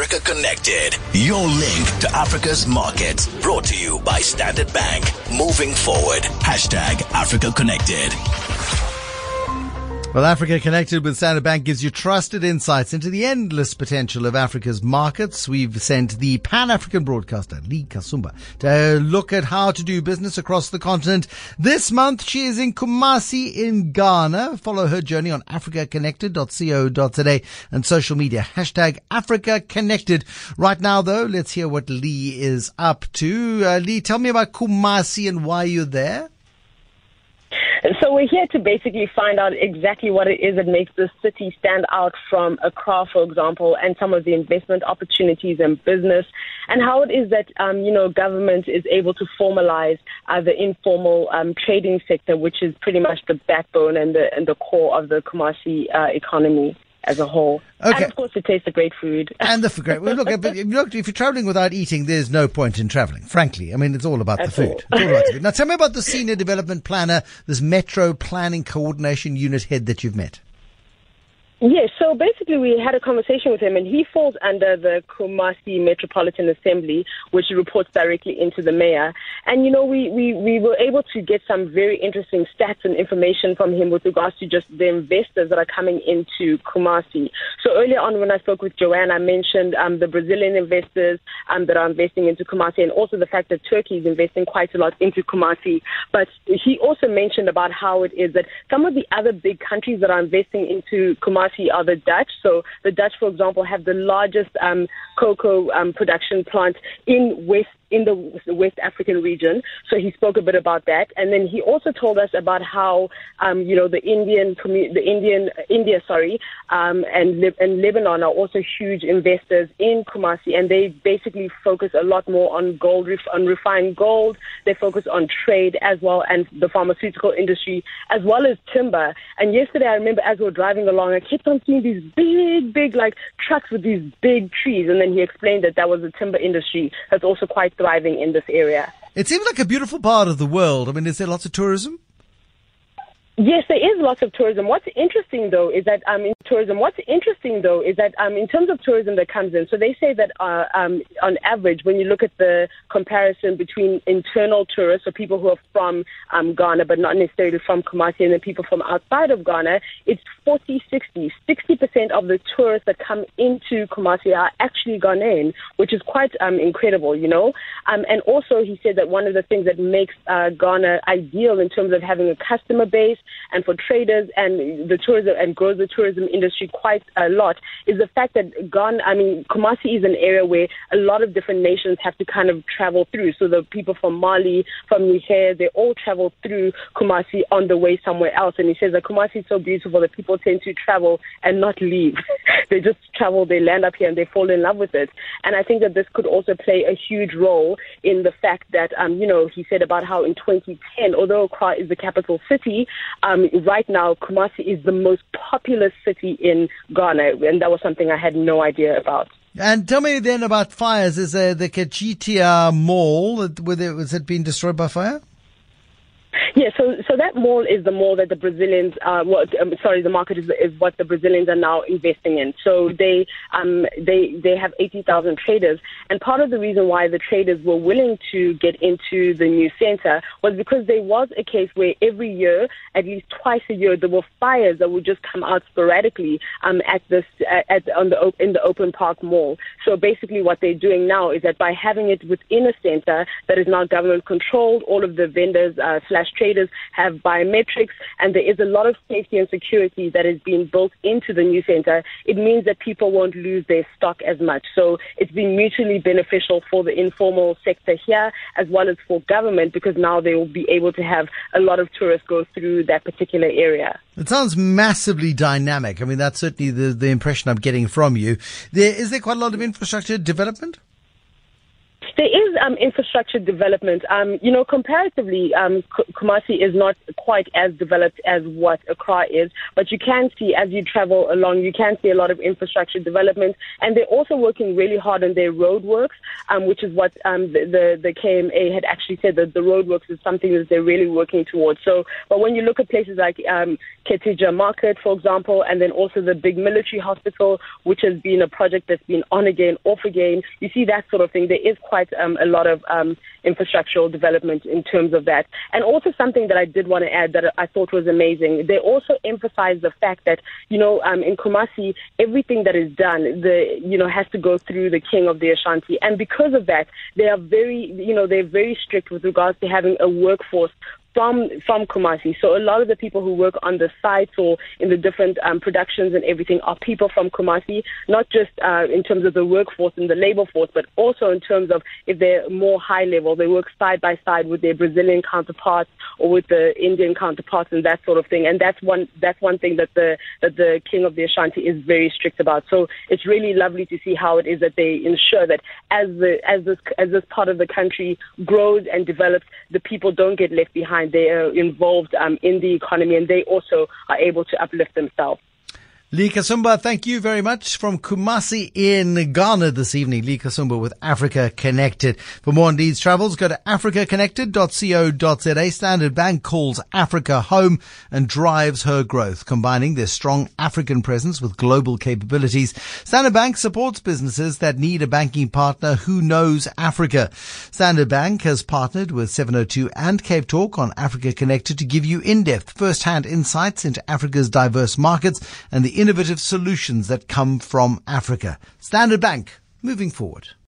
Africa Connected, your link to Africa's markets. Brought to you by Standard Bank. Moving forward. Hashtag Africa Connected. Well, Africa Connected with Standard Bank gives you trusted insights into the endless potential of Africa's markets. We've sent the Pan-African broadcaster, Lee Kasumba, to look at how to do business across the continent. This month, she is in Kumasi in Ghana. Follow her journey on africaconnected.co.za and social media. Hashtag Africa Connected. Right now, though, let's hear what Lee is up to. Uh, Lee, tell me about Kumasi and why you're there. So we're here to basically find out exactly what it is that makes the city stand out from Accra, for example, and some of the investment opportunities and business, and how it is that um, you know government is able to formalize uh, the informal um, trading sector, which is pretty much the backbone and the and the core of the Kumasi uh, economy as a whole. Okay. And of course, it tastes of great food. and the great. Well, look, look, if you're traveling without eating, there's no point in traveling. Frankly, I mean, it's all about the food. All. It's all about the food. Now, tell me about the senior development planner, this metro planning coordination unit head that you've met. Yes, so basically we had a conversation with him and he falls under the Kumasi Metropolitan Assembly, which reports directly into the mayor. And, you know, we, we, we were able to get some very interesting stats and information from him with regards to just the investors that are coming into Kumasi. So earlier on when I spoke with Joanne, I mentioned um, the Brazilian investors um, that are investing into Kumasi and also the fact that Turkey is investing quite a lot into Kumasi. But he also mentioned about how it is that some of the other big countries that are investing into Kumasi are the Dutch. So the Dutch, for example, have the largest um, cocoa um, production plant in West in the West African region. So he spoke a bit about that, and then he also told us about how um, you know the Indian the Indian India, sorry, um, and and Lebanon are also huge investors in Kumasi, and they basically focus a lot more on gold, on refined gold. They focus on trade as well, and the pharmaceutical industry as well as timber. And yesterday, I remember as we were driving along, I kept on seeing these big, big like trucks with these big trees, and then he explained that that was the timber industry that's also quite thriving in this area. It seems like a beautiful part of the world. I mean, is there lots of tourism? Yes, there is lots of tourism. What's interesting though is that um, in tourism, what's interesting though is that um, in terms of tourism that comes in, so they say that uh, um, on average, when you look at the comparison between internal tourists, so people who are from um, Ghana but not necessarily from Kumasi, and then people from outside of Ghana, it's 40, 60. 60% of the tourists that come into Kumasi are actually Ghanaian, which is quite um, incredible, you know. Um, and also, he said that one of the things that makes uh, Ghana ideal in terms of having a customer base and for traders and the tourism and grows the tourism industry quite a lot is the fact that Ghana, I mean, Kumasi is an area where a lot of different nations have to kind of travel through. So the people from Mali, from Niger, they all travel through Kumasi on the way somewhere else. And he says that Kumasi is so beautiful that people tend to travel and not leave. they just travel, they land up here and they fall in love with it. And I think that this could also play a huge role in the fact that, um, you know, he said about how in 2010, although Accra is the capital city, um, right now Kumasi is the most populous city in Ghana, and that was something I had no idea about. And tell me then about fires. Is uh, the Kejetia Mall, was it being destroyed by fire? Yeah, so so that mall is the mall that the Brazilians, uh, what, um, sorry, the market is, is what the Brazilians are now investing in. So they um they they have eighty thousand traders, and part of the reason why the traders were willing to get into the new center was because there was a case where every year, at least twice a year, there were fires that would just come out sporadically um at this at on the in the open park mall. So basically, what they're doing now is that by having it within a center that is now government controlled, all of the vendors uh, slash traders have biometrics, and there is a lot of safety and security that is being built into the new center. It means that people won't lose their stock as much. So it's been mutually beneficial for the informal sector here as well as for government because now they will be able to have a lot of tourists go through that particular area. It sounds massively dynamic. I mean, that's certainly the, the impression I'm getting from you. There, is there quite a lot of infrastructure development? There is um, infrastructure development. Um, you know, comparatively, um, Kumasi is not quite as developed as what Accra is, but you can see as you travel along, you can see a lot of infrastructure development, and they're also working really hard on their roadworks, um, which is what um, the, the, the KMA had actually said that the roadworks is something that they're really working towards. So, but when you look at places like um, Kejetia Market, for example, and then also the big military hospital, which has been a project that's been on again, off again, you see that sort of thing. There is quite um, a lot of um, infrastructural development in terms of that. And also something that I did want to add that I thought was amazing. They also emphasize the fact that, you know, um, in Kumasi, everything that is done, the, you know, has to go through the king of the Ashanti. And because of that, they are very, you know, they're very strict with regards to having a workforce from from Kumasi. So a lot of the people who work on the sites or in the different um, productions and everything are people from Kumasi, not just uh, in terms of the workforce and the labor force, but also in terms of if they're more high level, they work side by side with their Brazilian counterparts or with the Indian counterparts and that sort of thing. And that's one that's one thing that the that the King of the Ashanti is very strict about. So it's really lovely to see how it is that they ensure that as the as this as this part of the country grows and develops, the people don't get left behind they are involved um, in the economy and they also are able to uplift themselves. Lee Kasumba, thank you very much from Kumasi in Ghana this evening. Lee Kasumba with Africa Connected. For more on these travels, go to africaconnected.co.za. Standard Bank calls Africa home and drives her growth, combining their strong African presence with global capabilities. Standard Bank supports businesses that need a banking partner who knows Africa. Standard Bank has partnered with 702 and Cape Talk on Africa Connected to give you in-depth first-hand insights into Africa's diverse markets and the innovative solutions that come from Africa. Standard Bank, moving forward.